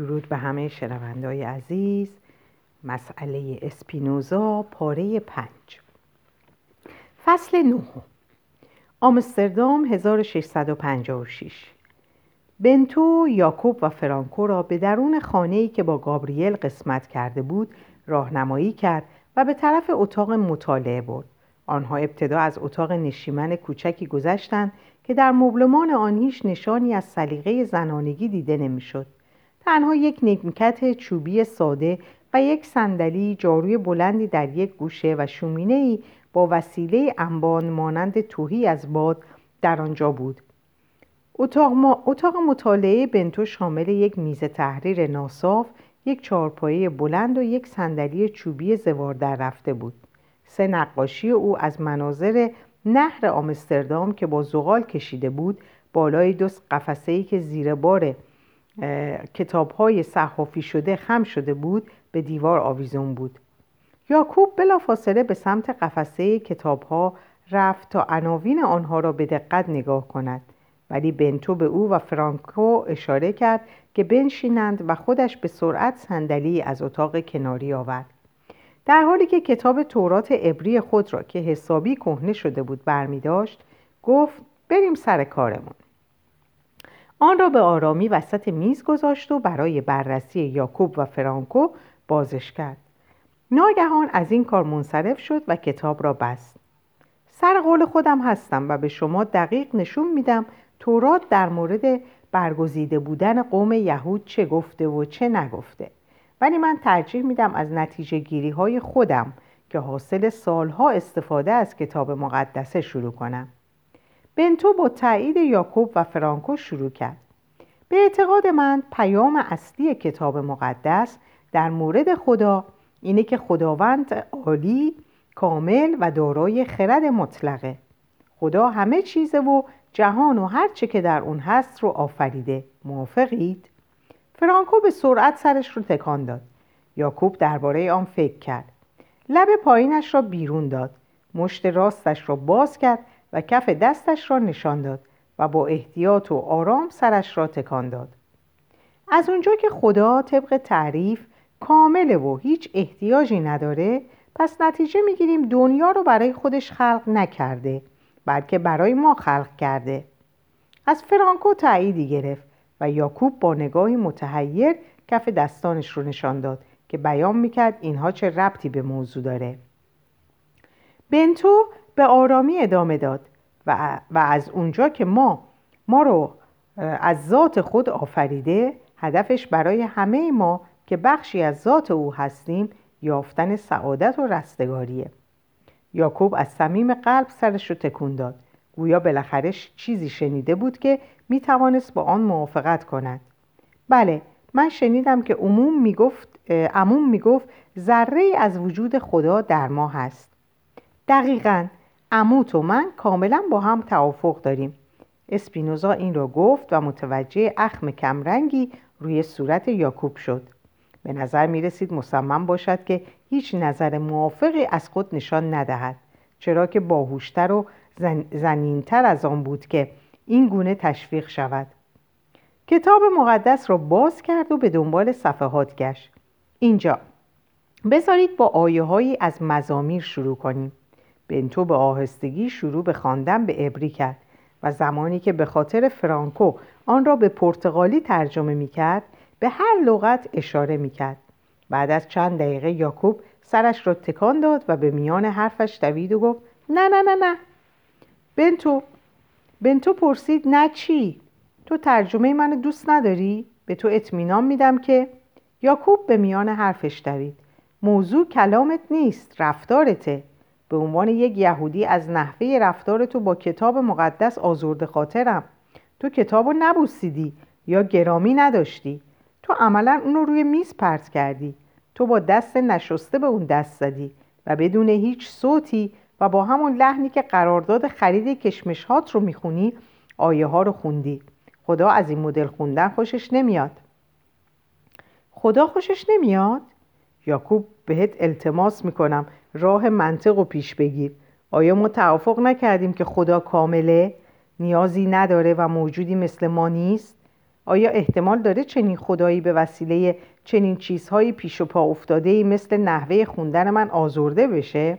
درود به همه شنوندای عزیز مسئله اسپینوزا پاره پنج فصل نه آمستردام 1656 بنتو، یاکوب و فرانکو را به درون خانه‌ای که با گابریل قسمت کرده بود راهنمایی کرد و به طرف اتاق مطالعه برد. آنها ابتدا از اتاق نشیمن کوچکی گذشتند که در مبلمان آن هیچ نشانی از سلیقه زنانگی دیده نمی‌شد. تنها یک نیمکت چوبی ساده و یک صندلی جاروی بلندی در یک گوشه و شومینه ای با وسیله انبان مانند توهی از باد در آنجا بود. اتاق, ما... اتاق مطالعه بنتو شامل یک میز تحریر ناصاف یک چارپایه بلند و یک صندلی چوبی زوار در رفته بود. سه نقاشی او از مناظر نهر آمستردام که با زغال کشیده بود بالای دو قفسه ای که زیر بار کتاب های صحافی شده خم شده بود به دیوار آویزون بود. یاکوب بلافاصله به سمت قفسه کتاب ها رفت تا عناوین آنها را به دقت نگاه کند. ولی بنتو به او و فرانکو اشاره کرد که بنشینند و خودش به سرعت صندلی از اتاق کناری آورد. در حالی که کتاب تورات عبری خود را که حسابی کهنه شده بود برمی داشت گفت بریم سر کارمون. آن را به آرامی وسط میز گذاشت و برای بررسی یاکوب و فرانکو بازش کرد. ناگهان از این کار منصرف شد و کتاب را بست. سر قول خودم هستم و به شما دقیق نشون میدم تورات در مورد برگزیده بودن قوم یهود چه گفته و چه نگفته. ولی من ترجیح میدم از نتیجه گیری های خودم که حاصل سالها استفاده از کتاب مقدسه شروع کنم. بنتو با تایید یاکوب و فرانکو شروع کرد. به اعتقاد من پیام اصلی کتاب مقدس در مورد خدا اینه که خداوند عالی کامل و دارای خرد مطلقه. خدا همه چیزه و جهان و هر چه که در اون هست رو آفریده. موافقید؟ فرانکو به سرعت سرش رو تکان داد. یاکوب درباره آن فکر کرد. لب پایینش را بیرون داد. مشت راستش را باز کرد و کف دستش را نشان داد و با احتیاط و آرام سرش را تکان داد. از اونجا که خدا طبق تعریف کامله و هیچ احتیاجی نداره پس نتیجه می‌گیریم دنیا رو برای خودش خلق نکرده بلکه برای ما خلق کرده. از فرانکو تاییدی گرفت و یاکوب با نگاهی متحیر کف دستانش رو نشان داد که بیان می‌کرد اینها چه ربطی به موضوع داره. بنتو به آرامی ادامه داد و, و از اونجا که ما ما رو از ذات خود آفریده هدفش برای همه ما که بخشی از ذات او هستیم یافتن سعادت و رستگاریه. یاکوب از صمیم قلب سرش رو تکون داد. گویا بالاخره چیزی شنیده بود که می توانست با آن موافقت کند. بله من شنیدم که عموم می‌گفت عموم می‌گفت ذره از وجود خدا در ما هست. دقیقا. عموت و من کاملا با هم توافق داریم. اسپینوزا این را گفت و متوجه اخم کمرنگی روی صورت یاکوب شد. به نظر می رسید مصمم باشد که هیچ نظر موافقی از خود نشان ندهد چرا که باهوشتر و زنینتر از آن بود که این گونه تشویق شود. کتاب مقدس را باز کرد و به دنبال صفحات گشت. اینجا. بذارید با آیه هایی از مزامیر شروع کنیم. بنتو به آهستگی شروع به خواندن به عبری کرد و زمانی که به خاطر فرانکو آن را به پرتغالی ترجمه می کرد به هر لغت اشاره می کرد. بعد از چند دقیقه یاکوب سرش را تکان داد و به میان حرفش دوید و گفت نه نه نه نه. بنتو بنتو پرسید نه چی؟ تو ترجمه منو دوست نداری؟ به تو اطمینان میدم که یاکوب به میان حرفش دوید. موضوع کلامت نیست رفتارته. به عنوان یک یهودی از نحوه رفتار تو با کتاب مقدس آزرده خاطرم. تو کتاب رو نبوسیدی یا گرامی نداشتی. تو عملا اون رو روی میز پرت کردی. تو با دست نشسته به اون دست زدی و بدون هیچ صوتی و با همون لحنی که قرارداد خرید کشمشهات رو می‌خونی آیه ها رو خوندی. خدا از این مدل خوندن خوشش نمیاد. خدا خوشش نمیاد؟ یاکوب بهت التماس می‌کنم. راه منطق و پیش بگیر. آیا ما توافق نکردیم که خدا کامله نیازی نداره و موجودی مثل ما نیست؟ آیا احتمال داره چنین خدایی به وسیله چنین چیزهایی پیش و پا افتاده مثل نحوه خوندن من آزرده بشه؟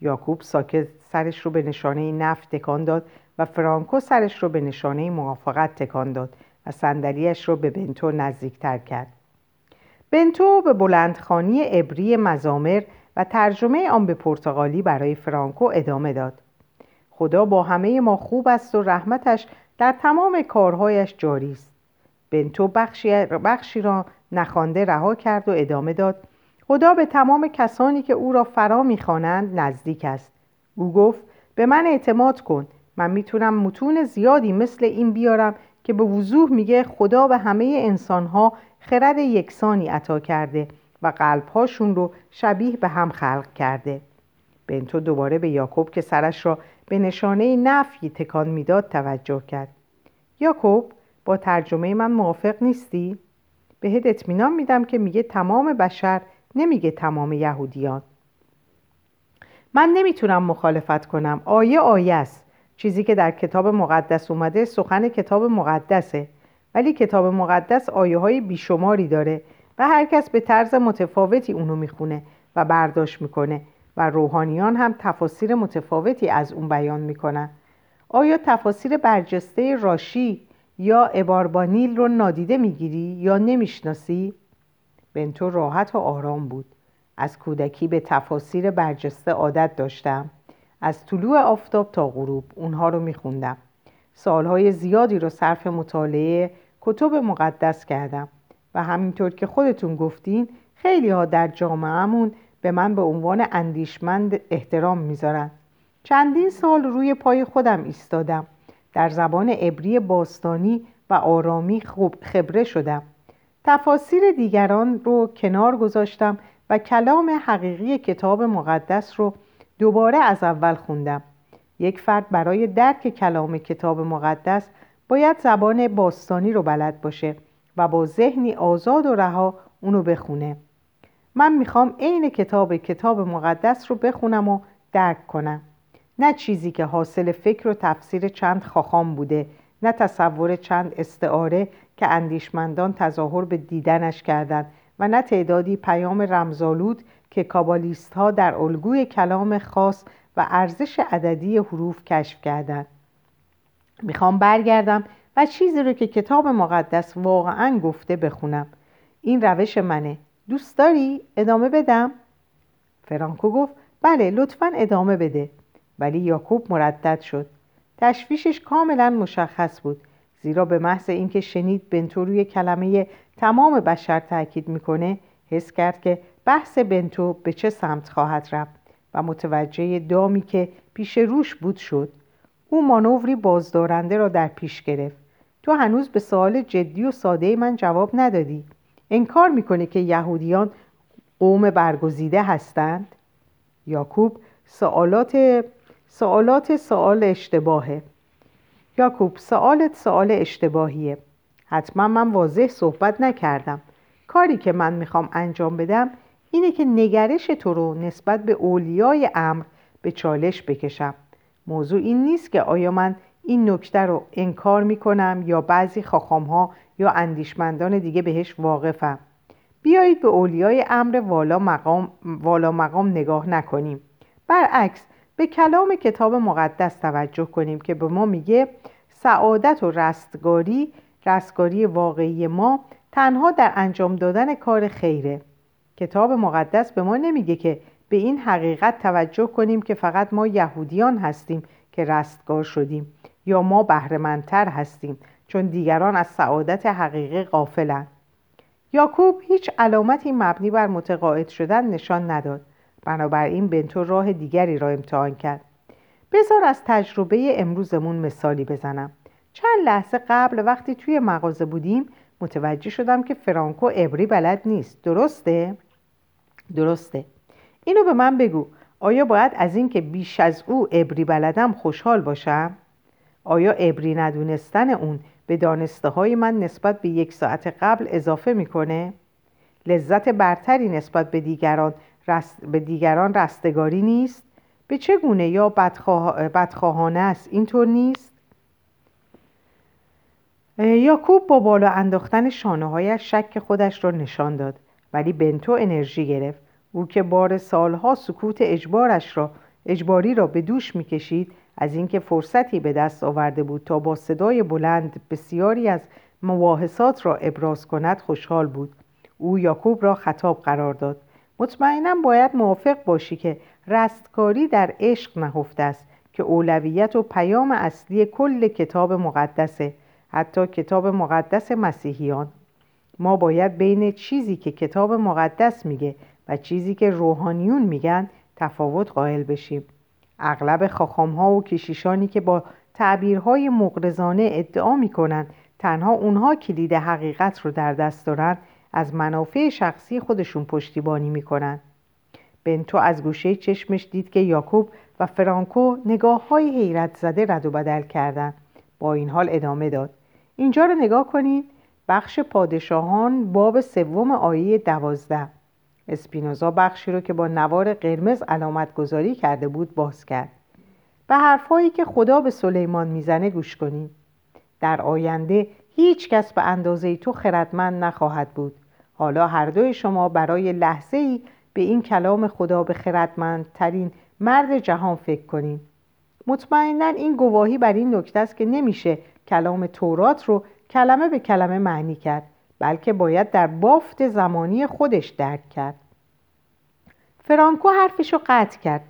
یاکوب ساکت سرش رو به نشانه نفت تکان داد و فرانکو سرش رو به نشانه موافقت تکان داد و صندلیاش رو به بنتو نزدیکتر کرد. بنتو به بلندخانی ابری مزامر و ترجمه آن به پرتغالی برای فرانکو ادامه داد. خدا با همه ما خوب است و رحمتش در تمام کارهایش جاری است. بنتو بخشی, بخشی را نخوانده رها کرد و ادامه داد. خدا به تمام کسانی که او را فرا می‌خوانند نزدیک است. او گفت به من اعتماد کن. من می‌تونم متون زیادی مثل این بیارم که به وضوح میگه خدا به همه انسانها خرد یکسانی عطا کرده. و قلبهاشون رو شبیه به هم خلق کرده. بنتو دوباره به یاکوب که سرش را به نشانه نفی تکان می‌داد توجه کرد. یاکوب با ترجمه من موافق نیستی؟ بهت اطمینان میدم که میگه تمام بشر نمیگه تمام یهودیان. من نمی‌تونم مخالفت کنم. آیه آیه است. چیزی که در کتاب مقدس اومده سخن کتاب مقدسه. ولی کتاب مقدس آیه های بیشماری داره. و هر کس به طرز متفاوتی اونو می‌خونه و برداشت می‌کنه و روحانیان هم تفاسیر متفاوتی از اون بیان می‌کنن. آیا تفاسیر برجسته راشی یا اباربانیل رو نادیده می‌گیری یا نمی‌شناسی؟ بنتو راحت و آرام بود. از کودکی به تفاسیر برجسته عادت داشتم. از طلوع آفتاب تا غروب اونها رو میخوندم. سالهای زیادی رو صرف مطالعه کتب مقدس کردم. و همینطور که خودتون گفتین خیلی ها در جامعهمون به من به عنوان اندیشمند احترام می‌ذارن. چندین سال روی پای خودم ایستادم. در زبان عبری باستانی و آرامی خوب خبره شدم. تفاسیر دیگران رو کنار گذاشتم و کلام حقیقی کتاب مقدس رو دوباره از اول خوندم. یک فرد برای درک کلام کتاب مقدس باید زبان باستانی رو بلد باشه. و با ذهنی آزاد و رها اونو بخونه. من می‌خوام عین کتاب کتاب مقدس رو بخونم و درک کنم. نه چیزی که حاصل فکر و تفسیر چند خاخام بوده نه تصور چند استعاره که اندیشمندان تظاهر به دیدنش کردند و نه تعدادی پیام رمزالود که کابالیست ها در الگوی کلام خاص و ارزش عددی حروف کشف کردند. می‌خوام برگردم و چیزی رو که کتاب مقدس واقعا گفته بخونم. این روش منه. دوست داری؟ ادامه بدم؟ فرانکو گفت بله لطفا ادامه بده. ولی یاکوب مردد شد. تشویشش کاملا مشخص بود. زیرا به محض اینکه شنید بنتو روی کلمه تمام بشر تاکید می‌کنه حس کرد که بحث بنتو به چه سمت خواهد رفت و متوجه دامی که پیش روش بود شد. او مانوری بازدارنده را در پیش گرفت. تو هنوز به سوال جدی و ساده من جواب ندادی. انکار می‌کنه که یهودیان قوم برگزیده هستند؟ یاکوب سوالات سوالات سوال اشتباهه. یاکوب سوالت سوال اشتباهیه. حتما من واضح صحبت نکردم. کاری که من می‌خوام انجام بدم اینه که نگرش تو رو نسبت به اولیای امر به چالش بکشم. موضوع این نیست که آیا من این نکته رو انکار می‌کنم یا بعضی خاخام ها یا اندیشمندان دیگه بهش واقفم. بیایید به اولیای امر والا مقام, والا مقام نگاه نکنیم. برعکس به کلام کتاب مقدس توجه کنیم که به ما میگه سعادت و رستگاری رستگاری واقعی ما تنها در انجام دادن کار خیره. کتاب مقدس به ما نمیگه که به این حقیقت توجه کنیم که فقط ما یهودیان هستیم که رستگار شدیم. یا ما بهرهمندتر هستیم چون دیگران از سعادت حقیقی غافلند یاکوب هیچ علامتی مبنی بر متقاعد شدن نشان نداد. بنابراین بنتو راه دیگری را امتحان کرد. بذار از تجربه امروزمون مثالی بزنم. چند لحظه قبل وقتی توی مغازه بودیم متوجه شدم که فرانکو ابری بلد نیست. درسته؟ درسته. اینو به من بگو. آیا باید از اینکه بیش از او ابری بلدم خوشحال باشم؟ آیا ابری ندونستن اون به دانسته های من نسبت به یک ساعت قبل اضافه می‌کنه؟ لذت برتری نسبت به دیگران, رست... به دیگران رستگاری نیست؟ به چه گونه یا بدخواه... بدخواهانه است اینطور نیست؟ یاکوب با بالا انداختن شانه هایش شک خودش را نشان داد ولی بنتو انرژی گرفت او که بار سالها سکوت اجبارش را اجباری را به دوش می‌کشید از اینکه فرصتی به دست آورده بود تا با صدای بلند بسیاری از مباحثات را ابراز کند خوشحال بود. او یاکوب را خطاب قرار داد. مطمئنا باید موافق باشی که رستکاری در عشق نهفته است که اولویت و پیام اصلی کل کتاب مقدسه حتی کتاب مقدس مسیحیان. ما باید بین چیزی که کتاب مقدس میگه و چیزی که روحانیون میگن تفاوت قائل بشیم. اغلب خاخام ها و کشیشانی که با تعبیرهای مقرزانه ادعا می‌کنند تنها اونها کلید حقیقت رو در دست دارن از منافع شخصی خودشون پشتیبانی می‌کنن. بنتو از گوشه چشمش دید که یاکوب و فرانکو نگاه های حیرت زده رد و بدل کردند. با این حال ادامه داد. اینجا رو نگاه کنید بخش پادشاهان باب سوم آیه دوازده. اسپینوزا بخشی رو که با نوار قرمز علامت گذاری کرده بود باز کرد. به حرفهایی که خدا به سلیمان می‌زنه گوش کنید در آینده هیچ کس به اندازه تو خردمند نخواهد بود. حالا هر دوی شما برای لحظه ای به این کلام خدا به خردمندترین مرد جهان فکر کنید مطمئنا این گواهی بر این نکته است که نمیشه کلام تورات رو کلمه به کلمه معنی کرد. بلکه باید در بافت زمانی خودش درک کرد. فرانکو حرفش رو قطع کرد.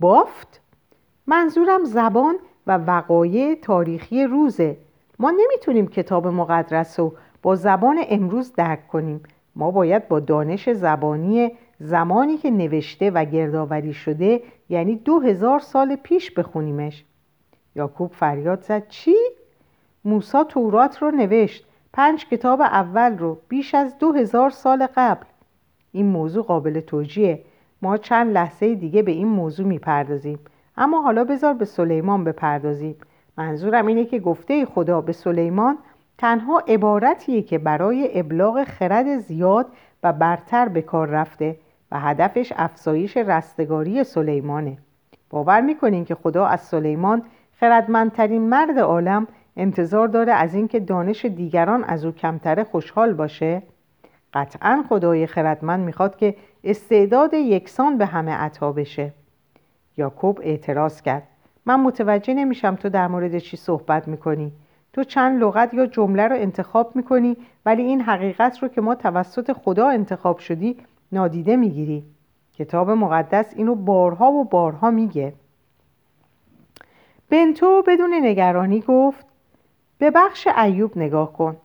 بافت؟ منظورم زبان و وقایع تاریخی روزه. ما نمی‌تونیم کتاب مقدس رو با زبان امروز درک کنیم. ما باید با دانش زبانی زمانی که نوشته و گردآوری شده یعنی دو هزار سال پیش بخونیمش. یاکوب فریاد زد. چی؟ موسا تورات رو نوشت. پنج کتاب اول رو بیش از دو هزار سال قبل. این موضوع قابل توجیه. ما چند لحظه دیگه به این موضوع می‌پردازیم. اما حالا بذار به سلیمان بپردازیم. منظورم اینه که گفته خدا به سلیمان تنها عبارتیه که برای ابلاغ خرد زیاد و برتر به کار رفته و هدفش افزایش رستگاری سلیمانه. باور می‌کنین که خدا از سلیمان خردمندترین مرد عالم انتظار داره از اینکه دانش دیگران از او کمتره خوشحال باشه؟ قطعا خدای خردمند می‌خواد که استعداد یکسان به همه عطا بشه. یاکوب اعتراض کرد. من متوجه نمیشم تو در مورد چی صحبت می‌کنی. تو چند لغت یا جمله رو انتخاب می‌کنی ولی این حقیقت رو که ما توسط خدا انتخاب شدی نادیده می‌گیری. کتاب مقدس اینو بارها و بارها میگه. بنتو بدون نگرانی گفت به بخش ایوب نگاه کن.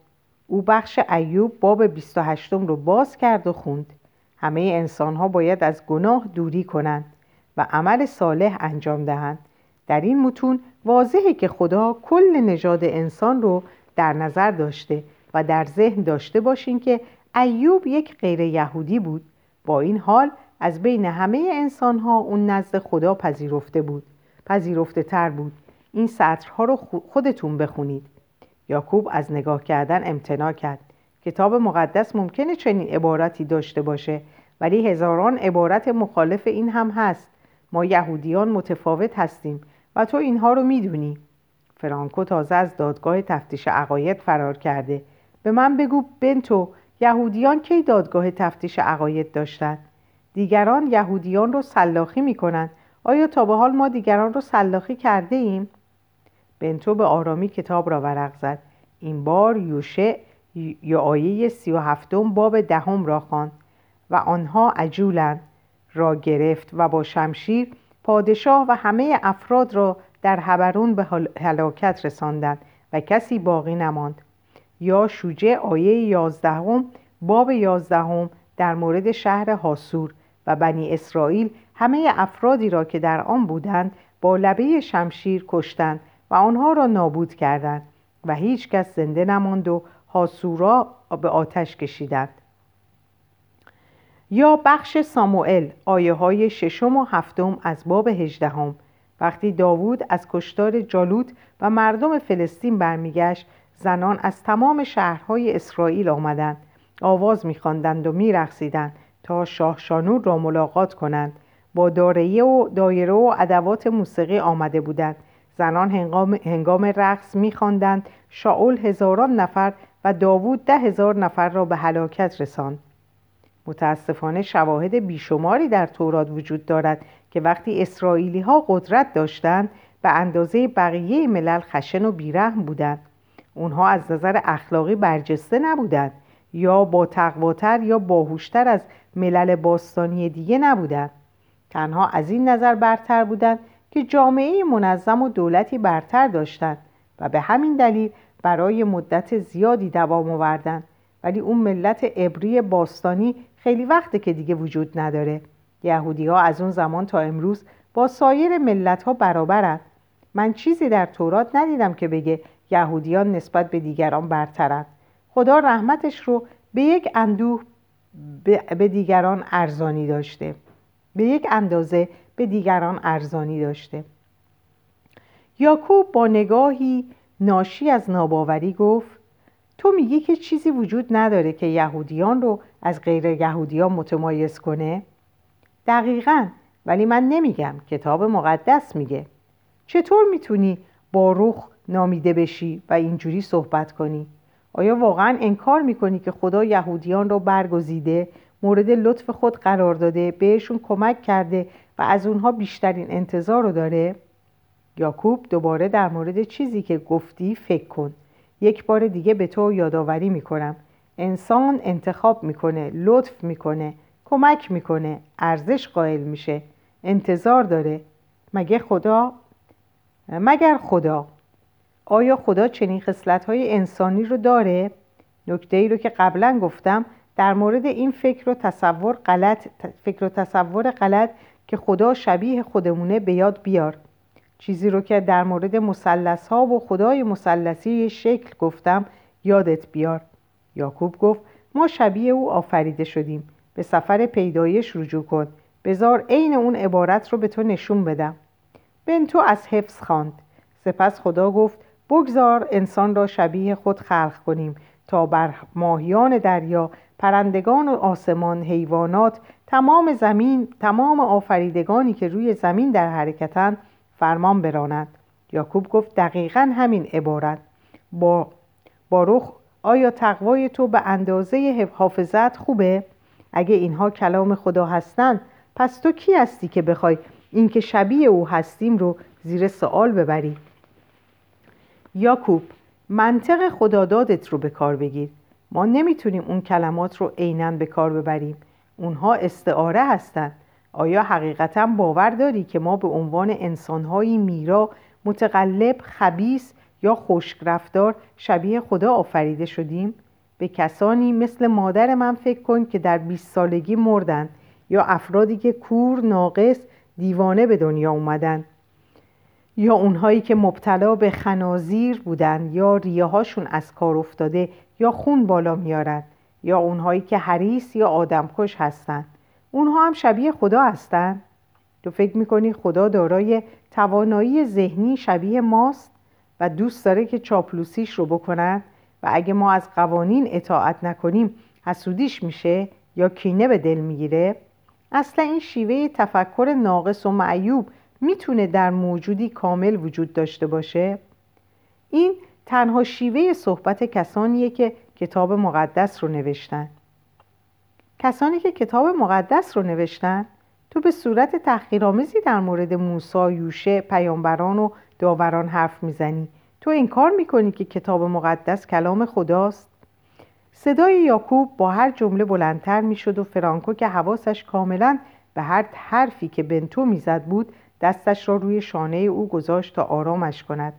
او بخش ایوب باب 28 رو باز کرد و خوند. همه انسان ها باید از گناه دوری کنند و عمل صالح انجام دهند. در این متون واضحه که خدا کل نژاد انسان رو در نظر داشته و در ذهن داشته باشین که ایوب یک غیر یهودی بود. با این حال از بین همه انسان ها اون نزد خدا پذیرفته بود. پذیرفته تر بود. این سطرها رو خودتون بخونید. یاکوب از نگاه کردن امتناع کرد. کتاب مقدس ممکنه چنین عبارتی داشته باشه ولی هزاران عبارت مخالف این هم هست. ما یهودیان متفاوت هستیم و تو اینها رو می‌دونی. فرانکو تازه از دادگاه تفتیش عقاید فرار کرده. به من بگو بنتو یهودیان کی دادگاه تفتیش عقاید داشتند دیگران یهودیان رو سلاخی می‌کنند آیا تا به حال ما دیگران رو سلاخی کرده ایم؟ بنتو به آرامی کتاب را ورق زد. این بار یوشه یا آیه سی و هفتم باب دهم را خواند و آنها عجولند. را گرفت و با شمشیر پادشاه و همه افراد را در هبرون به هلاکت رساندند و کسی باقی نماند. یا شوجه آیه یازدهم باب یازدهم در مورد شهر حاسور و بنی اسرائیل همه افرادی را که در آن بودند با لبه شمشیر کشتند و آنها را نابود کردند و هیچ کس زنده نماند و حاسورا به آتش کشیدند. یا بخش ساموئل آیه های ششم و هفتم از باب هجدهم. وقتی داوود از کشتار جالوت و مردم فلسطین برمیگشت زنان از تمام شهرهای اسرائیل آمدند. آواز میخواندند و میرقصیدند تا شاه شانور را ملاقات کنند. با دارهیه و دایره و ادوات موسیقی آمده بودند. زنان هنگام, هنگام رقص میخواندند. شاول هزاران نفر و داوود ده هزار نفر را به هلاکت رساند. متاسفانه شواهد بیشماری در تورات وجود دارد که وقتی اسرائیلی ها قدرت داشتند به اندازه بقیه ملل خشن و بیرحم بودند. اونها از نظر اخلاقی برجسته نبودند یا با تقواتر یا باهوشتر از ملل باستانی دیگه نبودند. تنها از این نظر برتر بودند که جامعه منظم و دولتی برتر داشتند و به همین دلیل برای مدت زیادی دوام آوردند ولی اون ملت عبری باستانی خیلی وقته که دیگه وجود نداره. یهودی ها از اون زمان تا امروز با سایر ملت ها برابرند من چیزی در تورات ندیدم که بگه یهودیان نسبت به دیگران برترند خدا رحمتش رو به یک اندوه به دیگران ارزانی داشته. به یک اندازه به دیگران ارزانی داشته یاکوب با نگاهی ناشی از ناباوری گفت تو میگی که چیزی وجود نداره که یهودیان رو از غیر یهودیان متمایز کنه؟ دقیقا ولی من نمیگم کتاب مقدس میگه چطور می‌تونی با روح نامیده بشی و اینجوری صحبت کنی؟ آیا واقعا انکار می‌کنی که خدا یهودیان را برگزیده مورد لطف خود قرار داده بهشون کمک کرده و از اونها بیشترین انتظار رو داره؟ یاکوب دوباره در مورد چیزی که گفتی فکر کن. یک بار دیگه به تو یادآوری می‌کنم. انسان انتخاب می‌کنه لطف می‌کنه کمک می‌کنه ارزش قائل میشه. انتظار داره. مگه خدا؟ مگر خدا؟ آیا خدا چنین خصلت های انسانی رو داره؟ نکته ای رو که قبلا گفتم در مورد این فکر و تصور غلط فکر و تصور غلط که خدا شبیه خودمونه به یاد بیار. چیزی رو که در مورد مسلس ها و خدای مسلسی شکل گفتم یادت بیار. یاکوب گفت ما شبیه او آفریده شدیم. به سفر پیدایش رجوع کن. بزار عین اون عبارت رو به تو نشون بدم. بنتو از حفظ خواند. سپس خدا گفت بگذار انسان را شبیه خود خلق کنیم تا بر ماهیان دریا پرندگان و آسمان حیوانات تمام زمین تمام آفریدگانی که روی زمین در حرکتند فرمان براند. یاکوب گفت دقیقا همین عبارت. با, با رخ آیا تقوای تو به اندازه حافظت خوبه؟ اگه اینها کلام خدا هستند پس تو کی هستی که بخوای اینکه شبیه او هستیم رو زیر سوال ببری؟ یاکوب منطق خدادادت رو به کار بگیر. ما نمی‌تونیم اون کلمات رو عینا به کار ببریم. اونها استعاره هستند. آیا حقیقتا باور داری که ما به عنوان انسانهایی میرا متقلب خبیس یا خشک رفتار شبیه خدا آفریده شدیم؟ به کسانی مثل مادر من فکر کن که در 20 سالگی مردند یا افرادی که کور، ناقص، دیوانه به دنیا اومدن یا اونهایی که مبتلا به خنازیر بودند یا ریههاشون از کار افتاده یا خون بالا میارند. یا اونهایی که حریص یا آدمکش هستند اونها هم شبیه خدا هستند تو فکر می‌کنی خدا دارای توانایی ذهنی شبیه ماست و دوست داره که چاپلوسیش رو بکنن و اگه ما از قوانین اطاعت نکنیم حسودیش میشه یا کینه به دل می‌گیره؟ اصلا این شیوه تفکر ناقص و معیوب می‌تونه در موجودی کامل وجود داشته باشه؟ این تنها شیوه صحبت کسانیه که کتاب مقدس رو نوشتن. کسانی که کتاب مقدس رو نوشتن تو به صورت تحقیرآمیزی در مورد موسی، یوشه، پیامبران و داوران حرف می‌زنی. تو انکار می‌کنی که کتاب مقدس کلام خداست. صدای یاکوب با هر جمله بلندتر می‌شد و فرانکو که حواسش کاملا به هر حرفی که بنتو می‌زد بود دستش را روی شانه او گذاشت تا آرامش کند.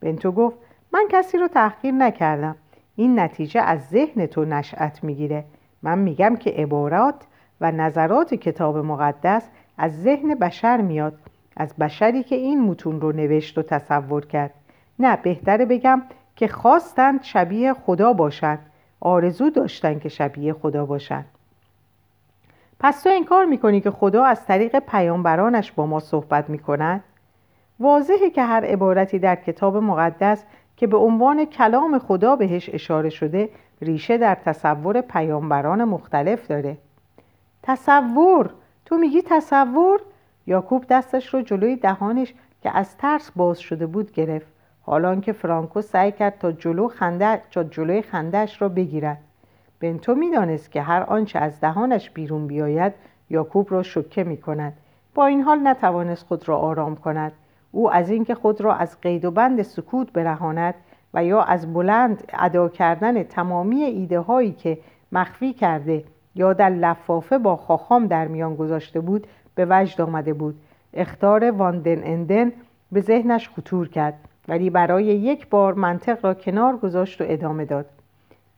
بنتو گفت من کسی رو تحقیر نکردم. این نتیجه از ذهن تو نشأت می‌گیره. من میگم که عبارات و نظرات کتاب مقدس از ذهن بشر میاد از بشری که این متون رو نوشت و تصور کرد. نه بهتره بگم که خواستند شبیه خدا باشند. آرزو داشتند که شبیه خدا باشند. پس تو انکار می‌کنی که خدا از طریق پیامبرانش با ما صحبت می‌کند؟ واضحه که هر عبارتی در کتاب مقدس که به عنوان کلام خدا بهش اشاره شده ریشه در تصور پیامبران مختلف داره. تصور. تو میگی تصور؟ یاکوب دستش رو جلوی دهانش که از ترس باز شده بود گرفت. حالان که فرانکو سعی کرد تا جلو خنده تا جلوی خندهش را بگیرد. بنتو می‌دانست که هر آنچه از دهانش بیرون بیاید یاکوب را شکه می کند با این حال نتوانست خود را آرام کند. او از اینکه خود را از قید و بند سکوت برهاند و یا از بلند ادا کردن تمامی ایده هایی که مخفی کرده یا در لفافه با خاخام در میان گذاشته بود به وجد آمده بود. اختار واندن اندن به ذهنش خطور کرد ولی برای یک بار منطق را کنار گذاشت و ادامه داد.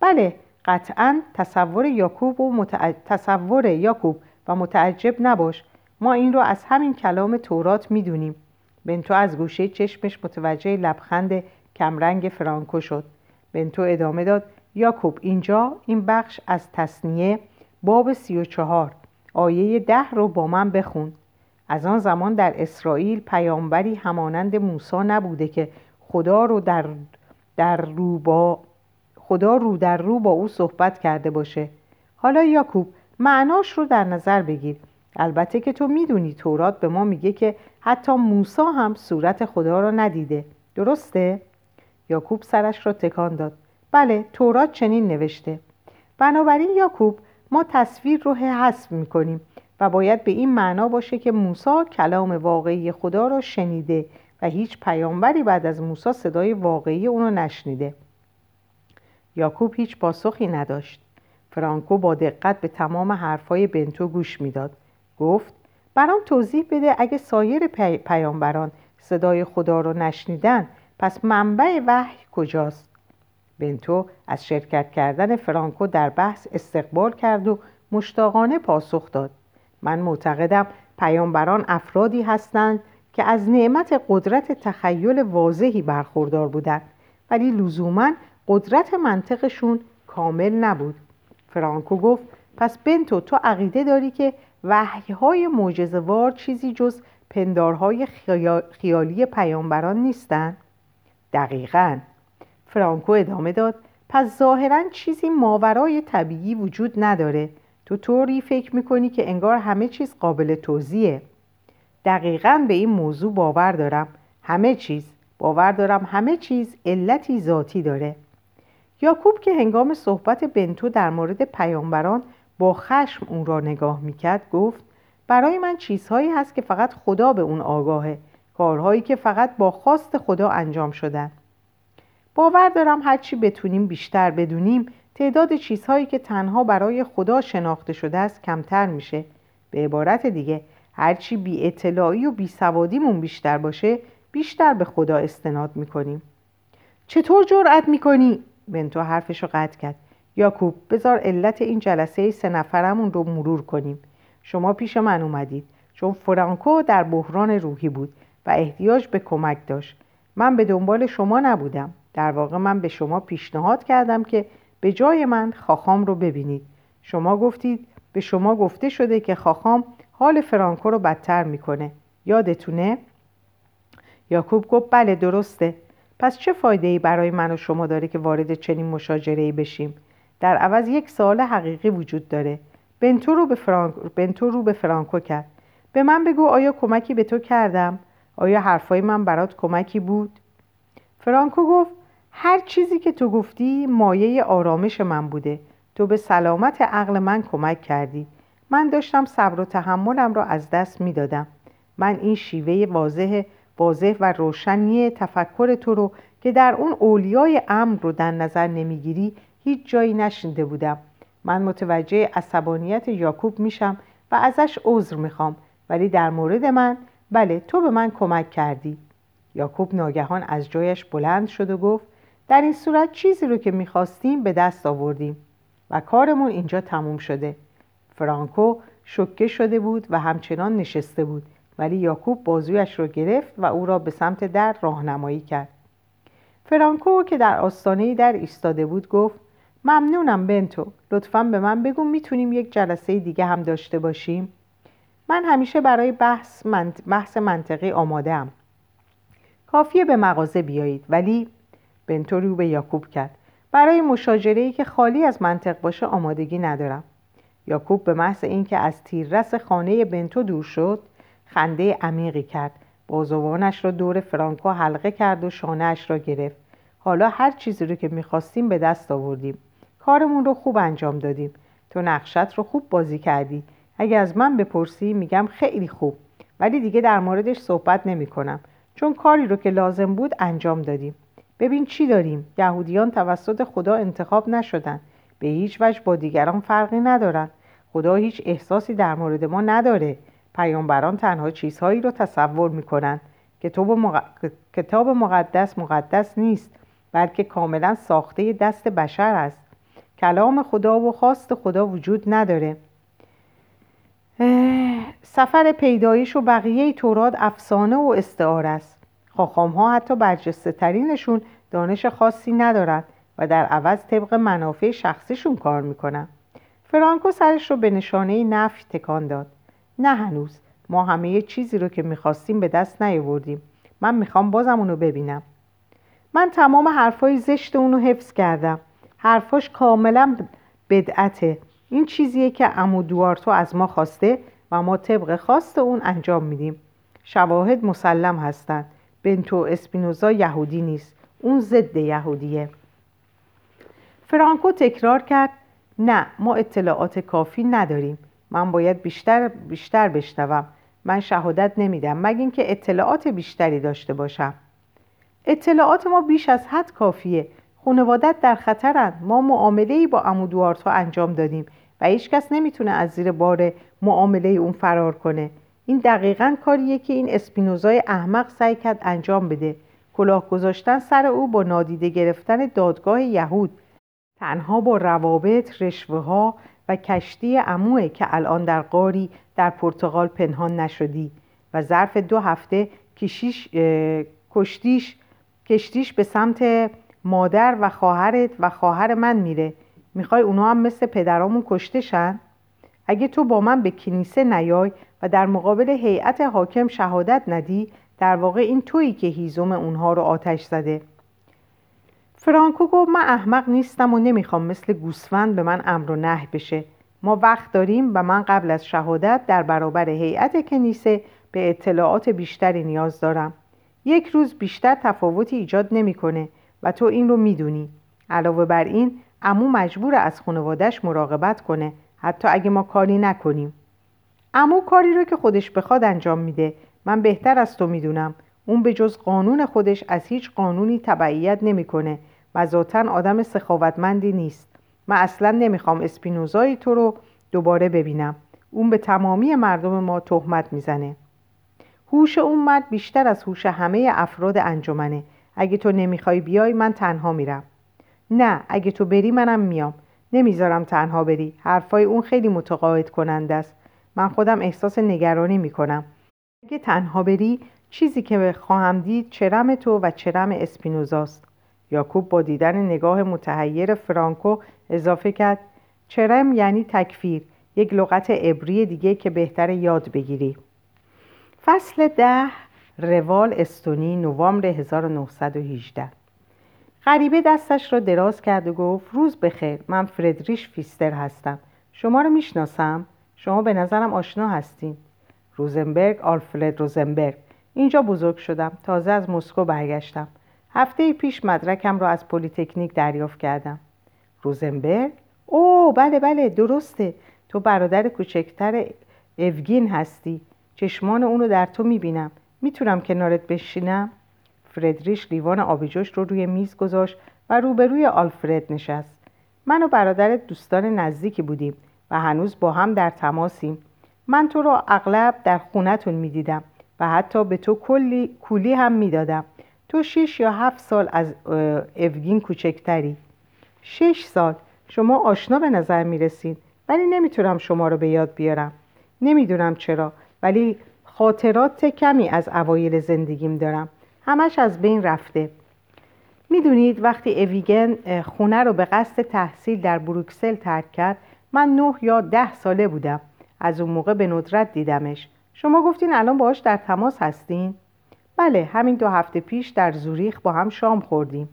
بله قطعا تصور یاکوب و تصور یاکوب و متعجب نباش. ما این رو از همین کلام تورات می‌دونیم. بنتو از گوشه چشمش متوجه لبخند کمرنگ فرانکو شد. بنتو ادامه داد یاکوب اینجا این بخش از تصنیه باب سی و چهار آیه ده رو با من بخون. از آن زمان در اسرائیل پیامبری همانند موسی نبوده که خدا رو در, در رو با خدا رو در رو با او صحبت کرده باشه. حالا یاکوب معناش رو در نظر بگیر. البته که تو می‌دونی تورات به ما میگه که حتی موسی هم صورت خدا را ندیده. درسته؟ یاکوب سرش را تکان داد. بله تورات چنین نوشته. بنابراین یاکوب ما تصویر رو حذف می‌کنیم و باید به این معنا باشه که موسی کلام واقعی خدا را شنیده و هیچ پیامبری بعد از موسی صدای واقعی اونو نشنیده. یاکوب هیچ پاسخی نداشت. فرانکو با دقت به تمام حرفای بنتو گوش می‌داد. گفت برام توضیح بده اگه سایر پی... پیامبران صدای خدا رو نشنیدن پس منبع وحی کجاست؟ بنتو از شرکت کردن فرانکو در بحث استقبال کرد و مشتاقانه پاسخ داد. من معتقدم پیامبران افرادی هستند که از نعمت قدرت تخیل واضحی برخوردار بودند ولی لزوما قدرت منطقشون کامل نبود. فرانکو گفت پس بنتو تو عقیده داری که وحیهای معجزه‌وار چیزی جز پندارهای خیالی پیامبران نیستند دقیقا. فرانکو ادامه داد. پس ظاهرا چیزی ماورای طبیعی وجود نداره. تو طوری فکر می‌کنی که انگار همه چیز قابل توضیحه. دقیقا به این موضوع باور دارم. همه چیز. باور دارم همه چیز علتی ذاتی داره. یاکوب که هنگام صحبت بنتو در مورد پیامبران با خشم اون را نگاه می‌کرد گفت برای من چیزهایی هست که فقط خدا به اون آگاهه. کارهایی که فقط با خواست خدا انجام شدن. باور دارم هرچی بتونیم بیشتر بدونیم تعداد چیزهایی که تنها برای خدا شناخته شده است کمتر میشه. به عبارت دیگه هرچی بی اطلاعی و بی سوادیمون بیشتر باشه بیشتر به خدا استناد می‌کنیم. چطور جرأت می‌کنی؟ بنتو حرفش رو قطع کرد. یاکوب بذار علت این جلسه سه نفرمون رو مرور کنیم. شما پیش من اومدید. چون فرانکو در بحران روحی بود و احتیاج به کمک داشت. من به دنبال شما نبودم. در واقع من به شما پیشنهاد کردم که به جای من خاخام رو ببینید. شما گفتید به شما گفته شده که خاخام حال فرانکو رو بدتر می‌کنه. یادتونه؟ یاکوب گفت بله درسته. پس چه فایده ای برای من و شما داره که وارد چنین مشاجره بشیم؟ در عوض یک سوال حقیقی وجود داره. بنتو رو به, فرانک... بنتو رو به فرانکو کرد. به من بگو آیا کمکی به تو کردم؟ آیا حرفای من برات کمکی بود؟ فرانکو گفت هر چیزی که تو گفتی مایه آرامش من بوده. تو به سلامت عقل من کمک کردی. من داشتم صبر و تحملم را از دست می‌دادم. من این شیوه واضح واضح و روشنی تفکر تو رو که در اون اولیای امر رو در نظر نمی‌گیری هیچ جایی نشنده بودم. من متوجه عصبانیت یاکوب میشم و ازش عذر می‌خوام. ولی در مورد من بله تو به من کمک کردی. یاکوب ناگهان از جایش بلند شد و گفت در این صورت چیزی رو که می‌خواستیم به دست آوردیم. و کارمون اینجا تموم شده. فرانکو شکه شده بود و همچنان نشسته بود. ولی یاکوب بازویش را گرفت و او را به سمت در راهنمایی کرد. فرانکو که در آستانه در ایستاده بود گفت ممنونم بنتو. لطفا به من بگو می‌تونیم یک جلسه دیگه هم داشته باشیم. من همیشه برای بحث, منط... بحث منطقی آماده ام کافیه به مغازه بیایید ولی بنتو رو به یاکوب کرد. برای مشاجره که خالی از منطق باشه آمادگی ندارم. یاکوب به محض اینکه از تیررس خانه بنتو دور شد خنده عمیقی کرد. بازوانش را دور فرانکو حلقه کرد و شانهاش را گرفت. حالا هر چیزی رو که می‌خواستیم به دست آوردیم. کارمون رو خوب انجام دادیم. تو نقشت رو خوب بازی کردی. اگه از من بپرسی میگم خیلی خوب. ولی دیگه در موردش صحبت نمی کنم چون کاری رو که لازم بود انجام دادیم. ببین چی داریم؟ یهودیان توسط خدا انتخاب نشدن. به هیچ وجه با دیگران فرقی ندارن. خدا هیچ احساسی در مورد ما نداره. پیامبران تنها چیزهایی رو تصور می‌کنن. کتاب, کتاب مقدس مقدس نیست بلکه کاملا ساخته دست بشر است. کلام خدا و خواست خدا وجود نداره. سفر پیدایش و بقیه تورات افسانه و استعار است. خاخام ها حتی برجسته ترینشون دانش خاصی ندارند و در عوض طبق منافع شخصیشون کار می‌کنن. فرانکو سرش رو به نشانه نفی تکان داد. نه هنوز ما همه چیزی رو که می‌خواستیم به دست نیاوردیم. من می‌خوام بازم اونو ببینم. من تمام حرفای زشت اونو حفظ کردم. حرفاش کاملا بدعته. این چیزیه که امو دوارتو از ما خواسته و ما طبق خواست اون انجام میدیم. شواهد مسلم هستند. بنتو اسپینوزا یهودی نیست. اون ضد یهودیه. فرانکو تکرار کرد نه ما اطلاعات کافی نداریم. من باید بیشتر بیشتر بشنوم. من شهادت نمیدم. مگه اینکه اطلاعات بیشتری داشته باشم؟ اطلاعات ما بیش از حد کافیه. خانوادت در خطرند ما معامله ای با امودوارتا انجام دادیم و هیچکس نمی‌تونه از زیر بار معامله اون فرار کنه. این دقیقا کاریه که این اسپینوزای احمق سعی کرد انجام بده. کلاه گذاشتن سر او با نادیده گرفتن دادگاه یهود. تنها با روابط رشوه ها و کشتی اموه که الان در قاری در پرتغال پنهان نشدی و ظرف دو هفته کشیش، کشتیش کشتیش به سمت مادر و خواهرت و خواهر من میره. می‌خوای اونا هم مثل پدرامون کشته شن؟ اگه تو با من به کنیسه نیای و در مقابل هیئت حاکم شهادت ندی در واقع این تویی که هیزم اونها رو آتش زده. فرانکو گفت من احمق نیستم و نمی‌خوام مثل گوسفند به من امر و نه بشه. ما وقت داریم و من قبل از شهادت در برابر هیئت کنیسه به اطلاعات بیشتری نیاز دارم. یک روز بیشتر تفاوتی ایجاد نمی‌کنه. و تو این رو می‌دونی. علاوه بر این امو مجبور از خانوادش مراقبت کنه حتی اگه ما کاری نکنیم. امو کاری رو که خودش بخواد انجام میده. من بهتر از تو می‌دونم. اون به جز قانون خودش از هیچ قانونی تبعیت نمی‌کنه و ذاتا آدم سخاوتمندی نیست. من اصلا نمی‌خوام اسپینوزای تو رو دوباره ببینم. اون به تمامی مردم ما تهمت می‌زنه. هوش اون مرد بیشتر از هوش همه افراد انجمنه. اگه تو نمی‌خوای بیای من تنها میرم. نه اگه تو بری منم میام. نمی‌ذارم تنها بری. حرفای اون خیلی متقاعد کننده است. من خودم احساس نگرانی می‌کنم. اگه تنها بری چیزی که خواهم دید چرم تو و چرم اسپینوزاست. یاکوب با دیدن نگاه متحیر فرانکو اضافه کرد. چرم یعنی تکفیر یک لغت عبری دیگه که بهتر یاد بگیری. فصل ده روال استونی نوامبر 1918 غریبه دستش را دراز کرد و گفت روز بخیر من فردریش فیستر هستم. شما رو می‌شناسم؟ شما به نظرم آشنا هستین. روزنبرگ آلفرد روزنبرگ. اینجا بزرگ شدم. تازه از مسکو برگشتم. هفته پیش مدرکم را از پلیتکنیک دریافت کردم. روزنبرگ او بله بله درسته. تو برادر کوچکتر اوگن هستی. چشمان اونو در تو می‌بینم. می‌تونم کنارت بشینم. فردریش لیوان آبجوش رو روی میز گذاشت و روبروی آلفرد نشست. من و برادرت دوستان نزدیکی بودیم و هنوز با هم در تماسیم. من تو رو اغلب در خونتون می‌دیدم و حتی به تو کلی کولی هم می‌دادم. تو شش یا هفت سال از اوگین کوچکتری. شش سال. شما آشنا به نظر می‌رسید. ولی نمی‌تونم شما رو به یاد بیارم. نمی‌دونم چرا. ولی خاطرات کمی از اوایل زندگیم دارم. همش از بین رفته. می‌دونید وقتی اویگن خونه رو به قصد تحصیل در بروکسل ترک کرد من نه یا ده ساله بودم. از اون موقع به ندرت دیدمش. شما گفتین الان باهاش در تماس هستین؟ بله همین دو هفته پیش در زوریخ با هم شام خوردیم.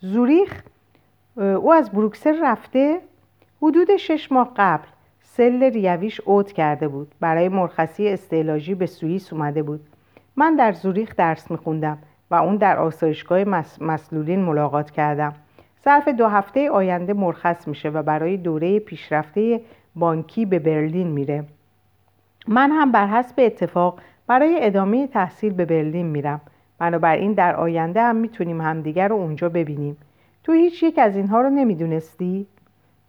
زوریخ او از بروکسل رفته حدود شش ماه قبل. سل ریویش اوت کرده بود. برای مرخصی استعلاجی به سوئیس اومده بود. من در زوریخ درس میخوندم و اون در آسایشگاه مسلولین ملاقات کردم. ظرف دو هفته آینده مرخص میشه و برای دوره پیشرفته بانکی به برلین میره. من هم بر حسب اتفاق برای ادامه تحصیل به برلین میرم. بنابراین در آینده هم می‌تونیم همدیگر رو اونجا ببینیم. تو هیچ یک از اینها رو نمی‌دونستی؟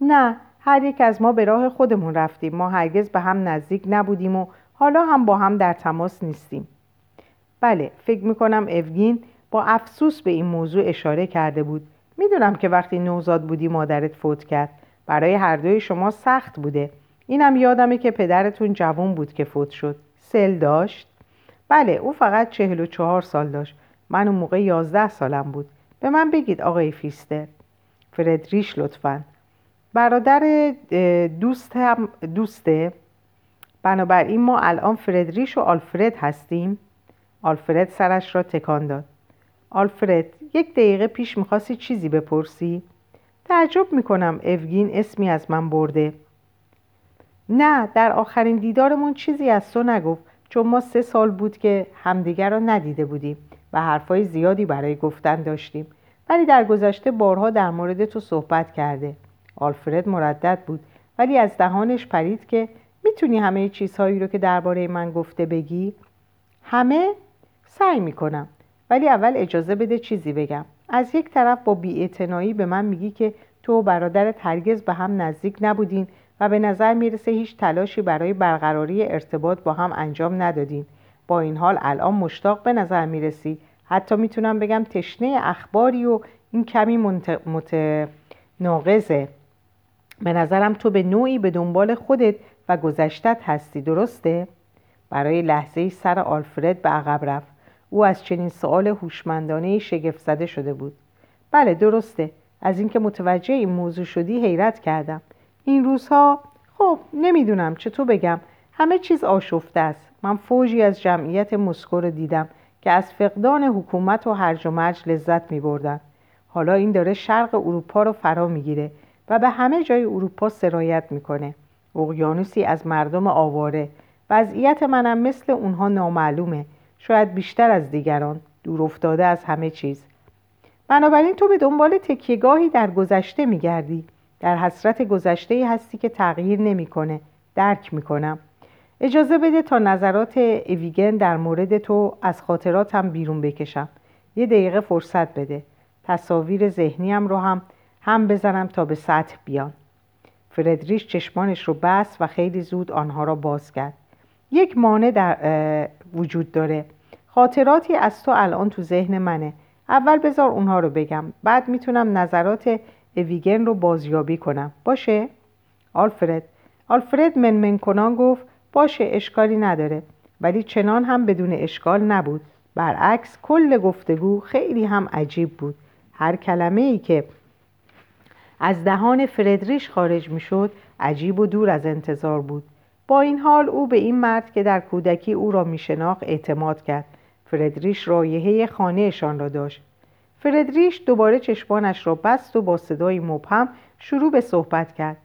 نه. هر یک از ما به راه خودمون رفتیم. ما هرگز به هم نزدیک نبودیم و حالا هم با هم در تماس نیستیم. بله فکر می‌کنم اوگین با افسوس به این موضوع اشاره کرده بود. می‌دونم که وقتی نوزاد بودی مادرت فوت کرد. برای هر دوی شما سخت بوده. اینم یادمه که پدرتون جوان بود که فوت شد. سل داشت؟ بله او فقط چهل و چهار سال داشت. من اون موقع یازده سالم بود. به من بگید آقای فیستر. فردریش لطفا. برادر دوست هم دوسته. بنابراین ما الان فردریش و آلفرد هستیم. آلفرد سرش را تکان داد. آلفرد یک دقیقه پیش می‌خواستی چیزی بپرسی؟ تعجب می‌کنم اوگین اسمی از من برده. نه در آخرین دیدارمون چیزی از تو نگفت چون ما سه سال بود که همدیگر را ندیده بودیم و حرفای زیادی برای گفتن داشتیم. ولی در گذشته بارها در مورد تو صحبت کرده. آلفرد مردد بود. ولی از دهانش پرید که می‌تونی همه چیزهایی رو که درباره من گفته بگی؟ همه سعی می‌کنم. ولی اول اجازه بده چیزی بگم. از یک طرف با بیاعتنایی به من میگی که تو و برادرت هرگز به هم نزدیک نبودین و به نظر می‌رسه هیچ تلاشی برای برقراری ارتباط با هم انجام ندادین. با این حال الان مشتاق به نظر می‌رسی. حتی می‌تونم بگم تشنه اخباری و این کمی متناقضه. به نظرم تو به نوعی به دنبال خودت و گذشتت هستی درسته؟ برای لحظه سر آلفرد به عقب رفت. او از چنین سوال هوشمندانه شگفت زده شده بود. بله درسته. از اینکه متوجه این موضوع شدی حیرت کردم. این روزها خب نمی‌دونم چطور بگم؟ همه چیز آشفته است. من فوجی از جمعیت مسکو رو دیدم که از فقدان حکومت و هرج و مرج لذت می. حالا این داره شرق اروپا رو فرا می‌گیره. و به همه جای اروپا سرایت می‌کنه. اقیانوسی از مردم آواره. وضعیت منم مثل اونها نامعلومه. شاید بیشتر از دیگران. دور افتاده از همه چیز. بنابراین تو به دنبال تکیهگاهی در گذشته میگردی. در حسرت گذشته هستی که تغییر نمی‌کنه. درک می‌کنم. اجازه بده تا نظرات اویگن در مورد تو از خاطراتم بیرون بکشم. یه دقیقه فرصت بده. تصاویر ذهنیم رو هم هم بزنم تا به سطح بیان فردریش چشمانش رو بست و خیلی زود آنها را باز کرد. یک مانع در وجود داره. خاطراتی از تو الان تو ذهن منه. اول بذار اونها رو بگم. بعد می‌تونم نظرات اویگن رو بازیابی کنم. باشه؟ آلفرد. آلفرد منمن کنان گفت باشه اشکالی نداره. ولی چنان هم بدون اشکال نبود. برعکس کل گفتگو خیلی هم عجیب بود. هر کلمه ای که از دهان فردریش خارج می‌شد عجیب و دور از انتظار بود. با این حال او به این مرد که در کودکی او را میشناخت اعتماد کرد. فردریش رایحه خانهشان را داشت. فردریش دوباره چشمانش را بست و با صدای مبهم شروع به صحبت کرد.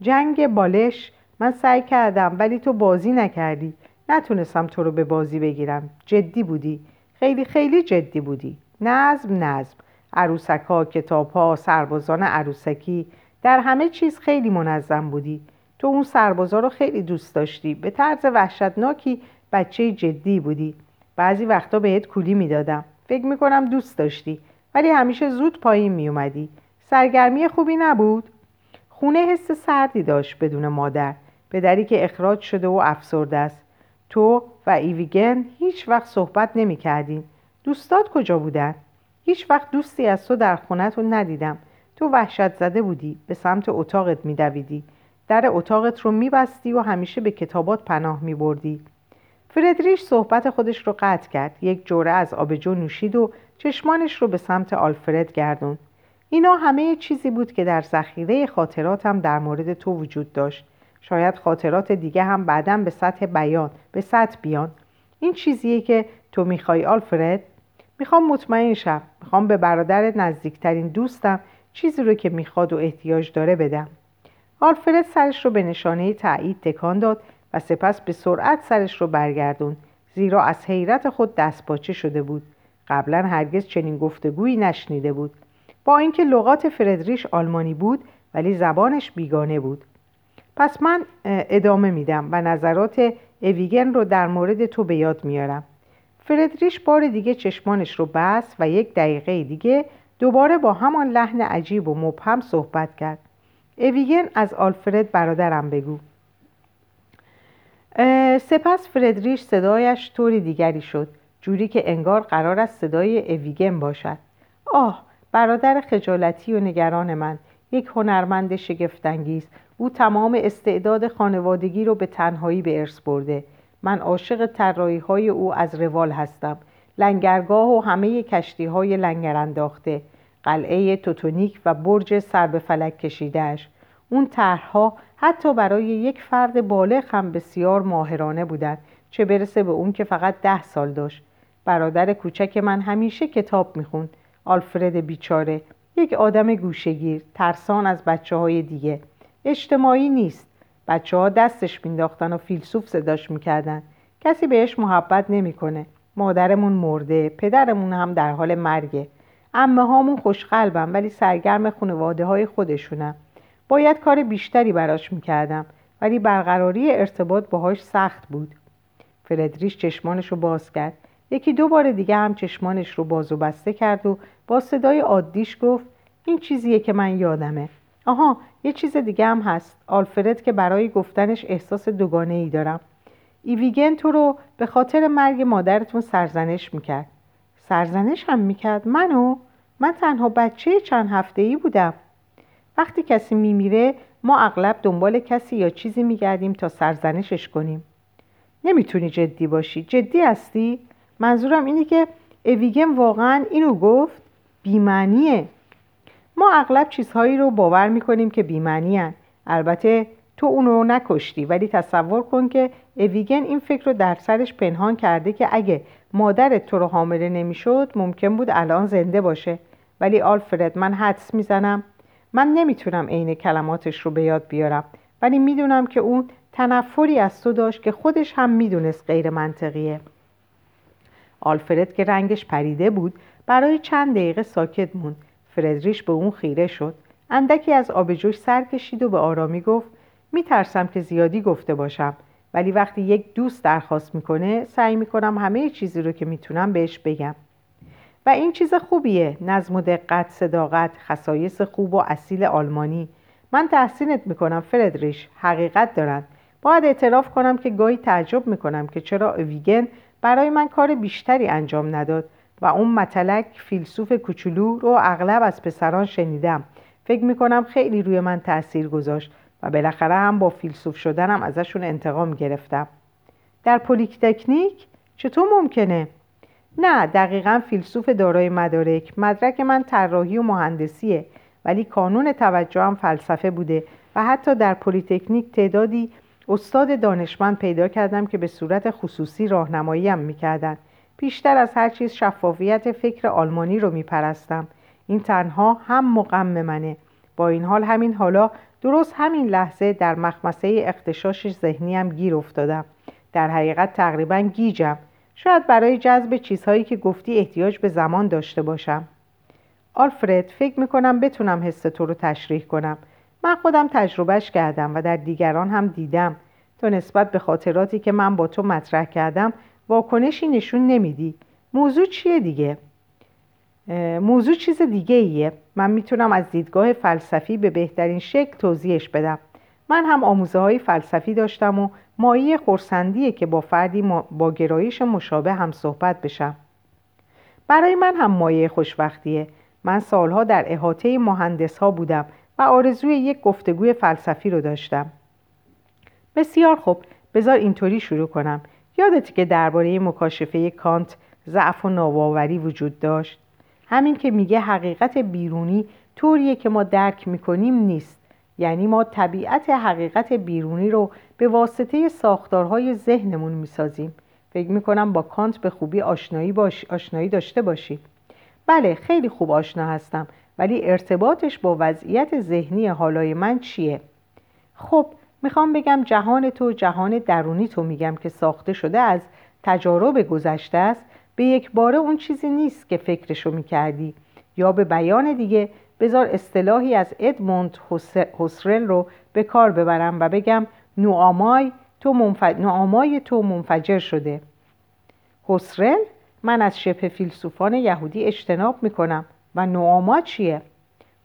جنگ بالش من سعی کردم ولی تو بازی نکردی. نتونستم تو رو به بازی بگیرم. جدی بودی. خیلی خیلی جدی بودی. نظم نظم. عروسک ها کتاب ها سربازان عروسکی در همه چیز خیلی منظم بودی. تو اون سربازا رو خیلی دوست داشتی. به طرز وحشتناکی بچه جدی بودی. بعضی وقتا بهت کولی می‌دادم. فکر می‌کنم دوست داشتی. ولی همیشه زود پایین میومدی سرگرمی خوبی نبود؟ خونه حس سردی داشت بدون مادر. پدری که اخراج شده و افسرده است. تو و ایویگن هیچ وقت صحبت نمی کردین دوستات کجا بودن؟ هیچ وقت دوستی از تو در خونت رو ندیدم. تو وحشت زده بودی به سمت اتاقت میدویدی. در اتاقت رو میبستی و همیشه به کتابات پناه میبردی. فردریش صحبت خودش رو قطع کرد. یک جوره از آبجو نوشید و چشمانش رو به سمت آلفرد گردون اینا همه چیزی بود که در ذخیره خاطراتم در مورد تو وجود داشت. شاید خاطرات دیگه هم بعدا به سطح بیان به سطح بیان. این چیزیه که تو می‌خوای آلفرد؟ می‌خوام مطمئن شم. می‌خوام به برادر نزدیکترین دوستم چیزی رو که می‌خواد و احتیاج داره بدم. آلفرد سرش رو به نشانه تایید تکان داد و سپس به سرعت سرش رو برگردون زیرا از حیرت خود دستپاچه شده بود. قبلا هرگز چنین گفتگویی نشنیده بود. با اینکه لغات فردریش آلمانی بود ولی زبانش بیگانه بود. پس من ادامه میدم و نظرات اویگن رو در مورد تو به یاد میارم. فردریش بار دیگه چشمانش رو بست و یک دقیقه دیگه دوباره با همان لحن عجیب و مبهم صحبت کرد. اویگن از آلفرد برادرم بگو. سپس فردریش صدایش طوری دیگری شد جوری که انگار قرار است صدای اویگن باشد. آه برادر خجالتی و نگران من یک هنرمند شگفتانگیز. او تمام استعداد خانوادگی رو به تنهایی به ارث برده. من عاشق طراحی های او از روال هستم. لنگرگاه و همه کشتی های لنگر انداخته. قلعه توتونیک و برج سر به فلک کشیدهش اون طرحها حتی برای یک فرد بالغ هم بسیار ماهرانه بودند چه برسه به اون که فقط ده سال داشت. برادر کوچک من همیشه کتاب می‌خوند. آلفرد بیچاره. یک آدم گوشگیر ترسان از بچه های دیگه. اجتماعی نیست. بچه ها دستش مینداختن و فیلسوف صداش می‌کردن. کسی بهش محبت نمی‌کنه. مادرمون مرده پدرمون هم در حال مرگه. امه هامون خوشقلبم ولی سرگرم خانواده های خودشونم باید کار بیشتری براش می‌کردم ولی برقراری ارتباط باهاش سخت بود. فردریش چشمانش رو باز کرد. یکی دو بار دیگه هم چشمانش رو باز و بسته کرد و با صدای عادیش گفت این چیزیه که من یادمه. آها یه چیز دیگه هم هست. آلفرد که برای گفتنش احساس دوگانه ای دارم. ایویگن تو رو به خاطر مرگ مادرتون سرزنش می‌کرد. سرزنش هم می‌کرد؟ منو؟ من تنها بچه چند هفته ای بودم. وقتی کسی میمیره ما اغلب دنبال کسی یا چیزی میگردیم تا سرزنشش کنیم. نمی‌تونی جدی باشی. جدی هستی؟ منظورم اینه که اویگن واقعا اینو گفت بیمعنیه. ما اغلب چیزهایی رو باور می‌کنیم که بیمعنی البته تو اونو نکشتی ولی تصور کن که اویگن این فکر رو در سرش پنهان کرده که اگه مادرت تو رو حامله نمی‌شد ممکن بود الان زنده باشه. ولی آلفرد من حدس می‌زنم. من نمی‌تونم عین کلماتش رو به یاد بیارم. ولی می‌دونم که اون تنفری از تو داشت که خودش هم می‌دونست غیر منطقیه. آلفرد که رنگش پریده بود برای چند دقیقه ساکت موند. فردریش به اون خیره شد. اندکی از آبجوش سر کشید و به آرامی گفت میترسم که زیادی گفته باشم ولی وقتی یک دوست درخواست می‌کنه سعی می‌کنم همه چیزی رو که می‌تونم بهش بگم. و این چیز خوبیه نظم و دقت صداقت خصایص خوب و اصیل آلمانی. من تحسینت می‌کنم فردریش حقیقت دارن. باید اعتراف کنم که گاهی تعجب می‌کنم که چرا اوگن برای من کار بیشتری انجام نداد. و اون متلک فیلسوف کوچولو رو اغلب از پسران شنیدم. فکر می‌کنم خیلی روی من تاثیر گذاشت و بالاخره هم با فیلسوف شدنم ازشون انتقام گرفتم. در پلیتکنیک چطور ممکنه؟ نه دقیقا فیلسوف دارای مدارک. مدرک من طراحی و مهندسیه ولی کانون توجهم فلسفه بوده و حتی در پلیتکنیک تعدادی استاد دانشمند پیدا کردم که به صورت خصوصی راهنماییم می‌کردند بیشتر از هر چیز شفافیت فکر آلمانی رو میپرستم. این تنها هم و غم منه. با این حال همین حالا درست همین لحظه در مخمصه اغتشاش ذهنیم گیر افتادم. در حقیقت تقریبا گیجم. شاید برای جذب چیزهایی که گفتی احتیاج به زمان داشته باشم. آلفرد فکر می‌کنم بتونم حس تو رو تشریح کنم. من خودم تجربهش کردم و در دیگران هم دیدم. تو نسبت به خاطراتی که من با تو مطرح کردم واکنشی نشون نمیدی. موضوع چیه دیگه؟ موضوع چیز دیگه ایه من می‌تونم از دیدگاه فلسفی به بهترین شکل توضیحش بدم. من هم آموزه های فلسفی داشتم و مایی خورسندیه که با فردی با گرایش مشابه هم صحبت بشم. برای من هم مایه خوشبختیه. من سالها در احاطه مهندس ها بودم و آرزوی یک گفتگوی فلسفی رو داشتم. بسیار خوب. بذار اینطوری شروع کنم. یادتی که درباره مکاشفه کانت ضعف و ناباوری وجود داشت؟ همین که میگه حقیقت بیرونی طوریه که ما درک می‌کنیم نیست. یعنی ما طبیعت حقیقت بیرونی رو به واسطه ساختارهای ذهنمون می‌سازیم. فکر می‌کنم با کانت به خوبی آشنایی, باش... آشنایی داشته باشی بله خیلی خوب آشنا هستم ولی ارتباطش با وضعیت ذهنی حالای من چیه؟ خب می‌خوام بگم جهان تو جهان درونی تو میگم که ساخته شده از تجارب گذشته است. به یک باره اون چیزی نیست که فکرشو می‌کردی. یا به بیان دیگه بذار اصطلاحی از ادموند هوسرل رو به کار ببرم و بگم نوآمای تو, منف... نوآمای تو منفجر شده. هوسرل من از شبه فیلسوفان یهودی اجتناب می‌کنم. و نوآما چیه؟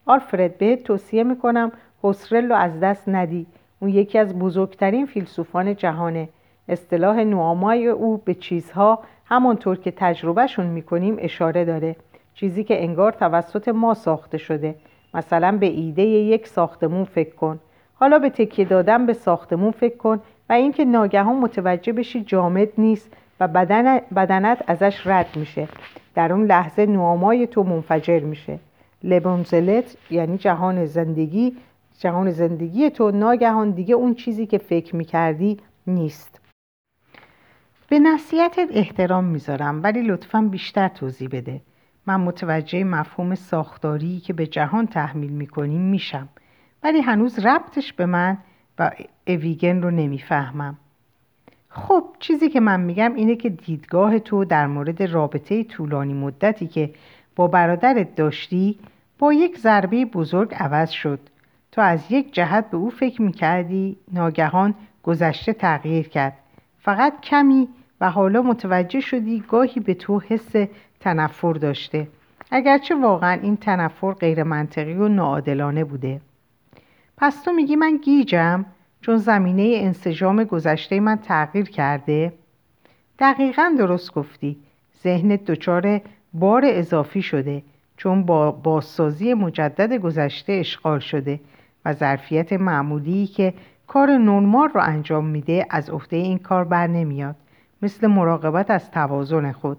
آلفرد بهت توصیه می‌کنم هوسرل رو از دست ندی. اون یکی از بزرگترین فیلسوفان جهانه اصطلاح نوآمای او به چیزها همانطور که تجربهشون می‌کنیم اشاره داره. چیزی که انگار توسط ما ساخته شده. مثلا به ایده یک ساختمون فکر کن. حالا به تکیه دادن به ساختمون فکر کن و اینکه ناگهان متوجه بشی جامد نیست و بدن بدنت ازش رد میشه. در اون لحظه نوامای تو منفجر میشه. لبونزلت یعنی جهان زندگی جهان زندگی تو ناگهان دیگه اون چیزی که فکر می‌کردی نیست. به نصیحتت احترام می‌ذارم ولی لطفا بیشتر توضیح بده. من متوجه مفهوم ساختاری که به جهان تحمیل می‌کنیم میشم ولی هنوز ربطش به من و اویگن رو نمی‌فهمم. خب چیزی که من میگم اینه که دیدگاه تو در مورد رابطه طولانی مدتی که با برادرت داشتی با یک ضربه بزرگ عوض شد. تو از یک جهت به او فکر می‌کردی ناگهان گذشته تغییر کرد. فقط کمی و حالا متوجه شدی گاهی به تو حس تنفر داشته. اگرچه واقعا این تنفر غیر منطقی و ناعادلانه بوده. پس تو میگی من گیجم چون زمینه انسجام گذشته من تغییر کرده؟ دقیقا درست گفتی. ذهنت دچار بار اضافی شده چون با بازسازی مجدد گذشته اشغال شده. و ظرفیت معمولی که کار نرمال رو انجام میده از عهده این کار بر نمیاد مثل مراقبت از توازن خود.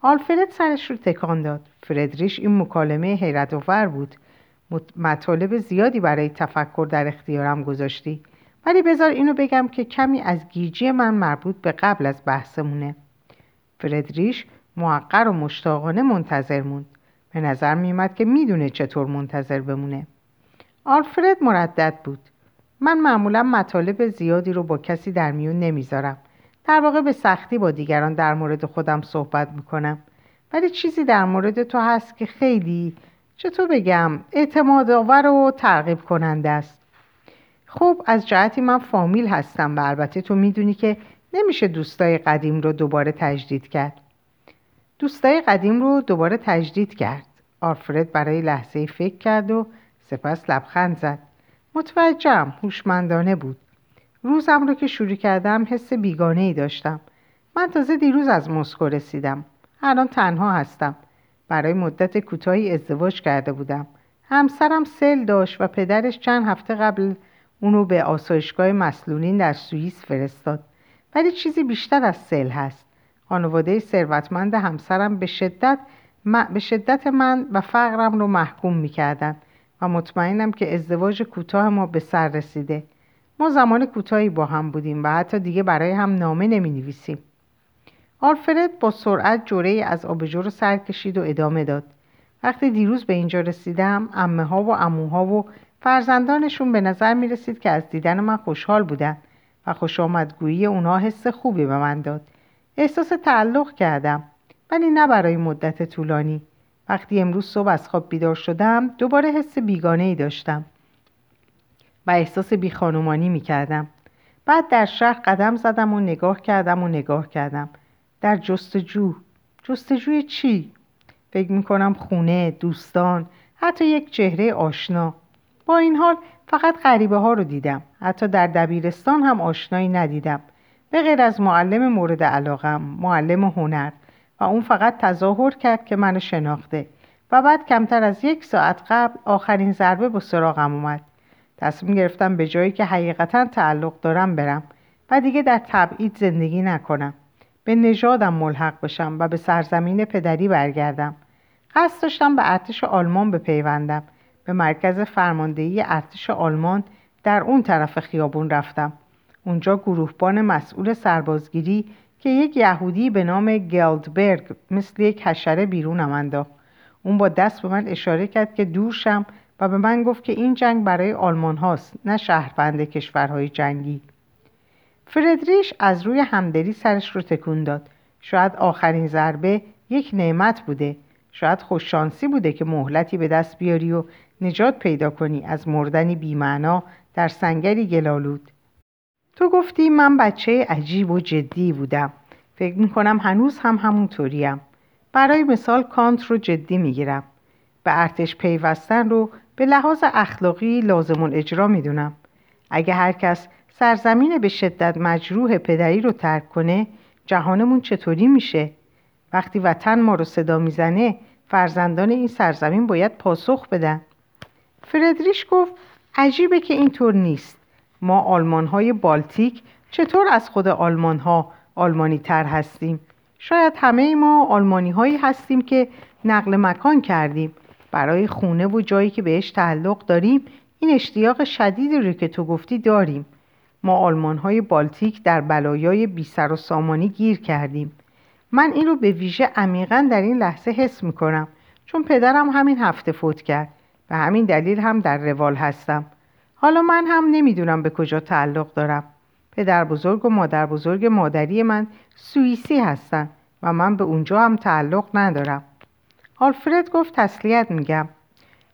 آلفرد سرش رو تکان داد. فردریش این مکالمه حیرت آور بود مطالب زیادی برای تفکر در اختیارم گذاشتی. ولی بذار اینو بگم که کمی از گیجی من مربوط به قبل از بحثمونه. فردریش محقر و مشتاقانه منتظر موند. به نظر میومد که می‌دونه چطور منتظر بمونه. آلفرد مردد بود. من معمولا مطالب زیادی رو با کسی در میون نمی‌ذارم. در واقع به سختی با دیگران در مورد خودم صحبت می‌کنم. ولی چیزی در مورد تو هست که خیلی چطور بگم اعتماد آور و ترغیب کننده است. خب از جهتی من فامیل هستم و البته تو می‌دونی که نمیشه دوستای قدیم رو دوباره تجدید کرد. دوستای قدیم رو دوباره تجدید کرد. آلفرد برای لحظه فکر کرد و سپس لبخند زد. متوجهم هوشمندانه بود. روزم رو که شروع کردم حس بیگانه ای داشتم. من تازه دیروز از مسکو رسیدم. الان تنها هستم. برای مدت کوتاهی ازدواج کرده بودم. همسرم سل داشت و پدرش چند هفته قبل اونو به آسایشگاه مسلولین در سوئیس فرستاد. ولی چیزی بیشتر از سل هست. خانواده ثروتمند همسرم به شدت, به شدت من و فقرم رو محکوم می‌کردن. و مطمئنم که ازدواج کوتاه ما به سر رسیده. ما زمان کوتاهی با هم بودیم و حتی دیگه برای هم نامه نمی نویسیم آلفرد با سرعت جوره از آبجو رو سر کشید و ادامه داد. وقتی دیروز به اینجا رسیدم امه ها و اموها و فرزندانشون به نظر می رسید که از دیدن من خوشحال بودن و خوش آمدگویی اونها حس خوبی به من داد. احساس تعلق کردم ولی نه برای مدت طولانی. وقتی امروز صبح از خواب بیدار شدم دوباره حس بیگانه ای داشتم و احساس بیخانمانی می کردم بعد در شهر قدم زدم و نگاه کردم و نگاه کردم. در جستجو. جستجوی چی؟ فکر می کنم خونه، دوستان، حتی یک چهره آشنا. با این حال فقط غریبه ها رو دیدم. حتی در دبیرستان هم آشنایی ندیدم. به غیر از معلم مورد علاقم معلم هنر. و اون فقط تظاهر کرد که منو شناخته. و بعد کمتر از یک ساعت قبل آخرین ضربه به سراغم اومد. تصمیم گرفتم به جایی که حقیقتا تعلق دارم برم و دیگه در تبعید زندگی نکنم. به نژادم ملحق بشم و به سرزمین پدری برگردم. قصد داشتم به ارتش آلمان بپیوندم. به مرکز فرماندهی ارتش آلمان در اون طرف خیابون رفتم. اونجا گروهبان مسئول سربازگیری که یک یهودی به نام گلدبرگ مثل یک حشره بیرونم انداخت. اون با دست به من اشاره کرد که دور شم و به من گفت که این جنگ برای آلمان هاست نه شهروند کشورهای جنگی. فردریش از روی همدلی سرش رو تکون داد. شاید آخرین ضربه یک نعمت بوده. شاید خوششانسی بوده که مهلتی به دست بیاری و نجات پیدا کنی از مردنی بیمعنا در سنگری گلالود. تو گفتی من بچه عجیب و جدی بودم. فکر می‌کنم هنوز هم همونطوریم. برای مثال کانت رو جدی می‌گیرم. به ارتش پیوستن رو به لحاظ اخلاقی لازم اجرا می‌دونم. اگه هر کس سرزمین به شدت مجروح پدری رو ترک کنه جهانمون چطوری میشه؟ وقتی وطن ما رو صدا می‌زنه فرزندان این سرزمین باید پاسخ بدن. فردریش گفت عجیبه که اینطور نیست. ما آلمان های بالتیک چطور از خود آلمان ها آلمانی تر هستیم؟ شاید همه ما آلمانی هایی هستیم که نقل مکان کردیم. برای خونه و جایی که بهش تعلق داریم این اشتیاق شدیدی رو که تو گفتی داریم. ما آلمان های بالتیک در بلایای بی سر و سامانی گیر کردیم. من این رو به ویژه عمیقا در این لحظه حس می کنم چون پدرم همین هفته فوت کرد و همین دلیل هم در روال هستم. حالا من هم نمی‌دونم به کجا تعلق دارم. پدر بزرگ و مادر بزرگ مادری من سوئیسی هستن و من به اونجا هم تعلق ندارم. آلفرد گفت تسلیت میگم.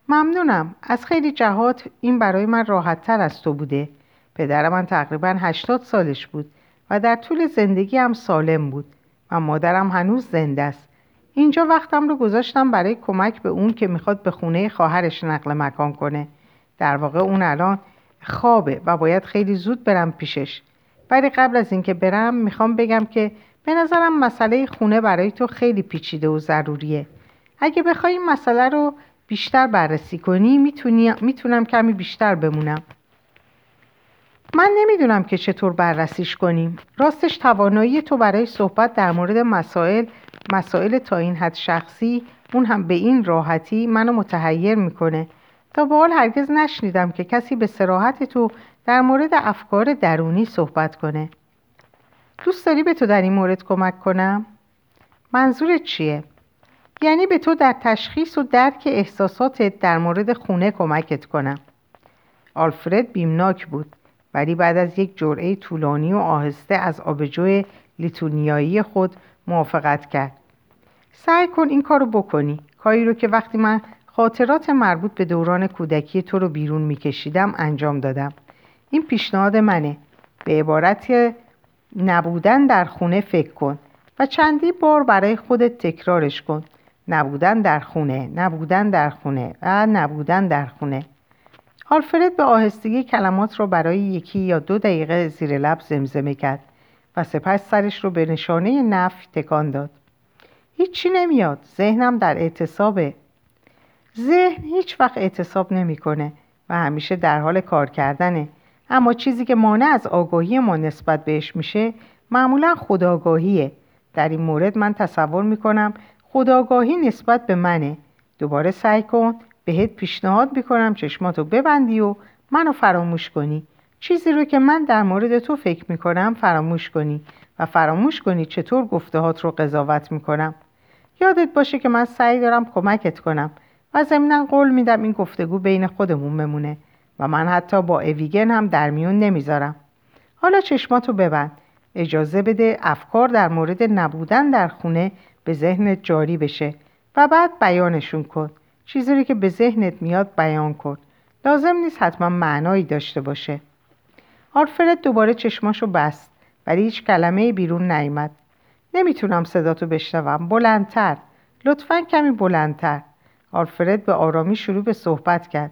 ممنونم. از خیلی جهات این برای من راحت تر از تو بوده. پدر من تقریبا هشتاد سالش بود و در طول زندگی هم سالم بود و مادرم هنوز زنده است. اینجا وقتم رو گذاشتم برای کمک به اون که می‌خواد به خونه خواهرش نقل مکان کنه. در واقع اون الان خوابه و باید خیلی زود برم پیشش. ولی قبل از اینکه برم می‌خوام بگم که به نظرم مسئله خونه برای تو خیلی پیچیده و ضروریه. اگه بخوای این مسئله رو بیشتر بررسی کنی می‌تونم کمی بیشتر بمونم. من نمی‌دونم که چطور بررسیش کنیم. راستش توانایی تو برای صحبت در مورد مسائل مسائل تا این حد شخصی اون هم به این راحتی منو متحیر می‌کنه. تا به حال هرگز نشنیدم که کسی به سراحت تو در مورد افکار درونی صحبت کنه دوست داری به تو در این مورد کمک کنم؟ منظورت چیه؟ یعنی به تو در تشخیص و درک احساساتت در مورد خونه کمکت کنم آلفرد بیمناک بود ولی بعد از یک جرعه طولانی و آهسته از آبجو لیتونیایی خود موافقت کرد سعی کن این کارو بکنی کاری رو که وقتی من خاطرات مربوط به دوران کودکی تو رو بیرون میکشیدم انجام دادم. این پیشنهاد منه. به عبارت نبودن در خونه فکر کن و چندی بار برای خودت تکرارش کن. نبودن در خونه نبودن در خونه و نبودن در خونه. آلفرد به آهستگی کلمات را برای یکی یا دو دقیقه زیر لب زمزمه کرد و سپس سرش رو به نشانه نفی تکان داد. هیچی نمیاد. ذهنم در اعتصابه ذهن هیچ وقت اعتصاب نمی‌کنه و همیشه در حال کار کردنه. اما چیزی که مانع از آگاهی ما نسبت بهش میشه معمولا خداگاهیه در این مورد من تصور می‌کنم خداگاهی نسبت به منه. دوباره سعی کن بهت پیشنهاد می‌کنم چشماتو ببندی و منو فراموش کنی. چیزی رو که من در مورد تو فکر می‌کنم فراموش کنی و فراموش کنی چطور گفتهات رو قضاوت می‌کنم. یادت باشه که من سعی دارم کمکت کنم. و ضمنا قول میدم این گفتگو بین خودمون بمونه و من حتی با اویگن هم در میون نمی‌ذارم. حالا چشماتو ببند. اجازه بده افکار در مورد نبودن در خونه به ذهنت جاری بشه و بعد بیانشون کن. چیزی رو که به ذهنت میاد بیان کن. لازم نیست حتما معنایی داشته باشه. آلفرد دوباره چشماشو بست ولی هیچ کلمه بیرون نیامد. نمی‌تونم صداتو بشنوم. بلندتر. لطفا کمی بلندتر. آلفرد به آرامی شروع به صحبت کرد.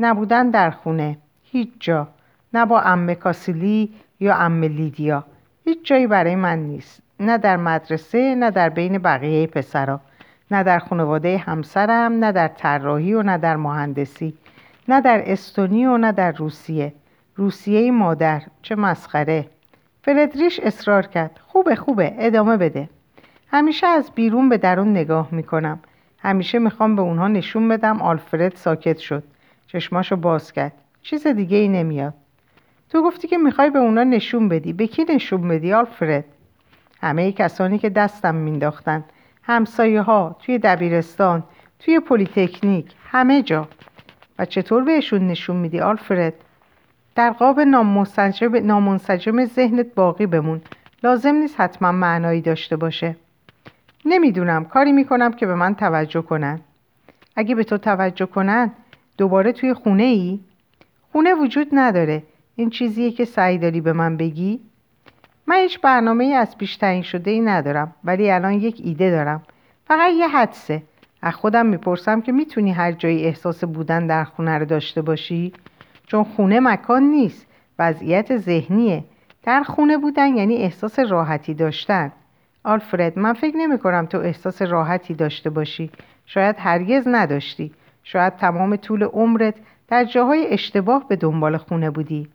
نبودن در خونه. هیچ جا. نه با ام کاسیلی یا ام لیدیا. هیچ جایی برای من نیست. نه در مدرسه نه در بین بقیه پسرا. نه در خانواده همسرم نه در طراحی و نه در مهندسی. نه در استونی و نه در روسیه. روسیه مادر. چه مسخره. فردریش اصرار کرد. خوبه خوبه. ادامه بده. همیشه از بیرون به درون نگاه می‌کنم. همیشه می‌خوام به اونها نشون بدم آلفرد ساکت شد. چشماشو باز کرد. چیز دیگه ای نمیاد. تو گفتی که می‌خوای به اونا نشون بدی. به کی نشون بدی آلفرد؟ همه کسانی که دستم مینداختن. همسایه ها توی دبیرستان توی پلیتکنیک همه جا. و چطور بهشون نشون میدی آلفرد؟ در قاب نامنسجم ذهنت باقی بمون. لازم نیست حتما معنایی داشته باشه. نمی‌دونم کاری می‌کنم که به من توجه کنن. اگه به تو توجه کنن دوباره توی خونه ای؟ خونه وجود نداره. این چیزیه که سعی داری به من بگی؟ من هیچ برنامه ای از پیش تعیین شده ای ندارم ولی الان یک ایده دارم. فقط یه حدسه. از خودم می‌پرسم که می‌تونی هر جایی احساس بودن در خونه رو داشته باشی؟ چون خونه مکان نیست. وضعیت ذهنیه. در خونه بودن یعنی احساس راحتی داشتن. آلفرد من فکر نمی کنم تو احساس راحتی داشته باشی. شاید هرگز نداشتی. شاید تمام طول عمرت در جاهای اشتباه به دنبال خونه بودی.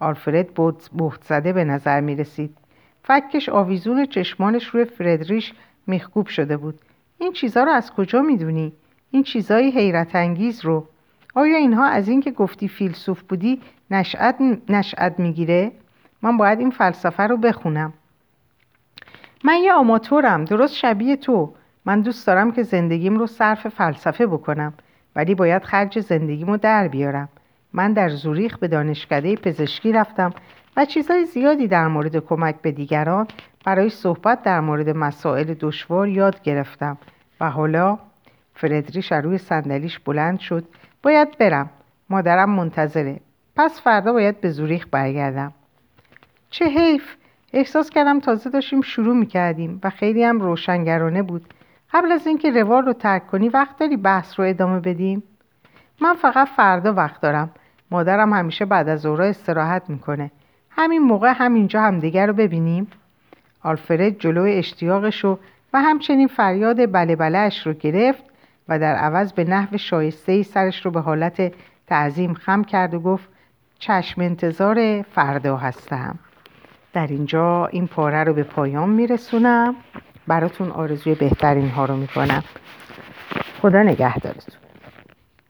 آلفرد بهت زده به نظر می رسید. فکش آویزون چشمانش روی فردریش میخکوب شده بود. این چیزها رو از کجا می‌دونی؟ این چیزهای حیرت انگیز رو. آیا اینها از اینکه گفتی فیلسوف بودی نشأت نشأت می‌گیره؟ من باید این فلسفه رو بخونم. من یه آماتورم درست شبیه تو. من دوست دارم که زندگیم رو صرف فلسفه بکنم ولی باید خرج زندگیمو در بیارم. من در زوریخ به دانشکده پزشکی رفتم و چیزهای زیادی در مورد کمک به دیگران برای صحبت در مورد مسائل دشوار یاد گرفتم. و حالا فردریش روی صندلیش بلند شد. باید برم. مادرم منتظره. پس فردا باید به زوریخ برگردم. چه حیف! احساس کردم تازه داشتیم شروع می‌کردیم و خیلی هم روشنگرانه بود. قبل از اینکه روال رو ترک کنی وقت داری بحث رو ادامه بدیم؟ من فقط فردا وقت دارم. مادرم همیشه بعد از ظهر استراحت می‌کنه. همین موقع همینجا همدیگر رو ببینیم. آلفرد جلوی اشتیاقش رو و همچنین فریاد بله بلهش رو گرفت و در عوض به نحو شایسته سرش رو به حالت تعظیم خم کرد و گفت چشم انتظار فردا هستم. در اینجا این پاره رو به پایان میرسونم. براتون آرزوی بهترین ها رو می‌کنم. خدا نگهدارتون.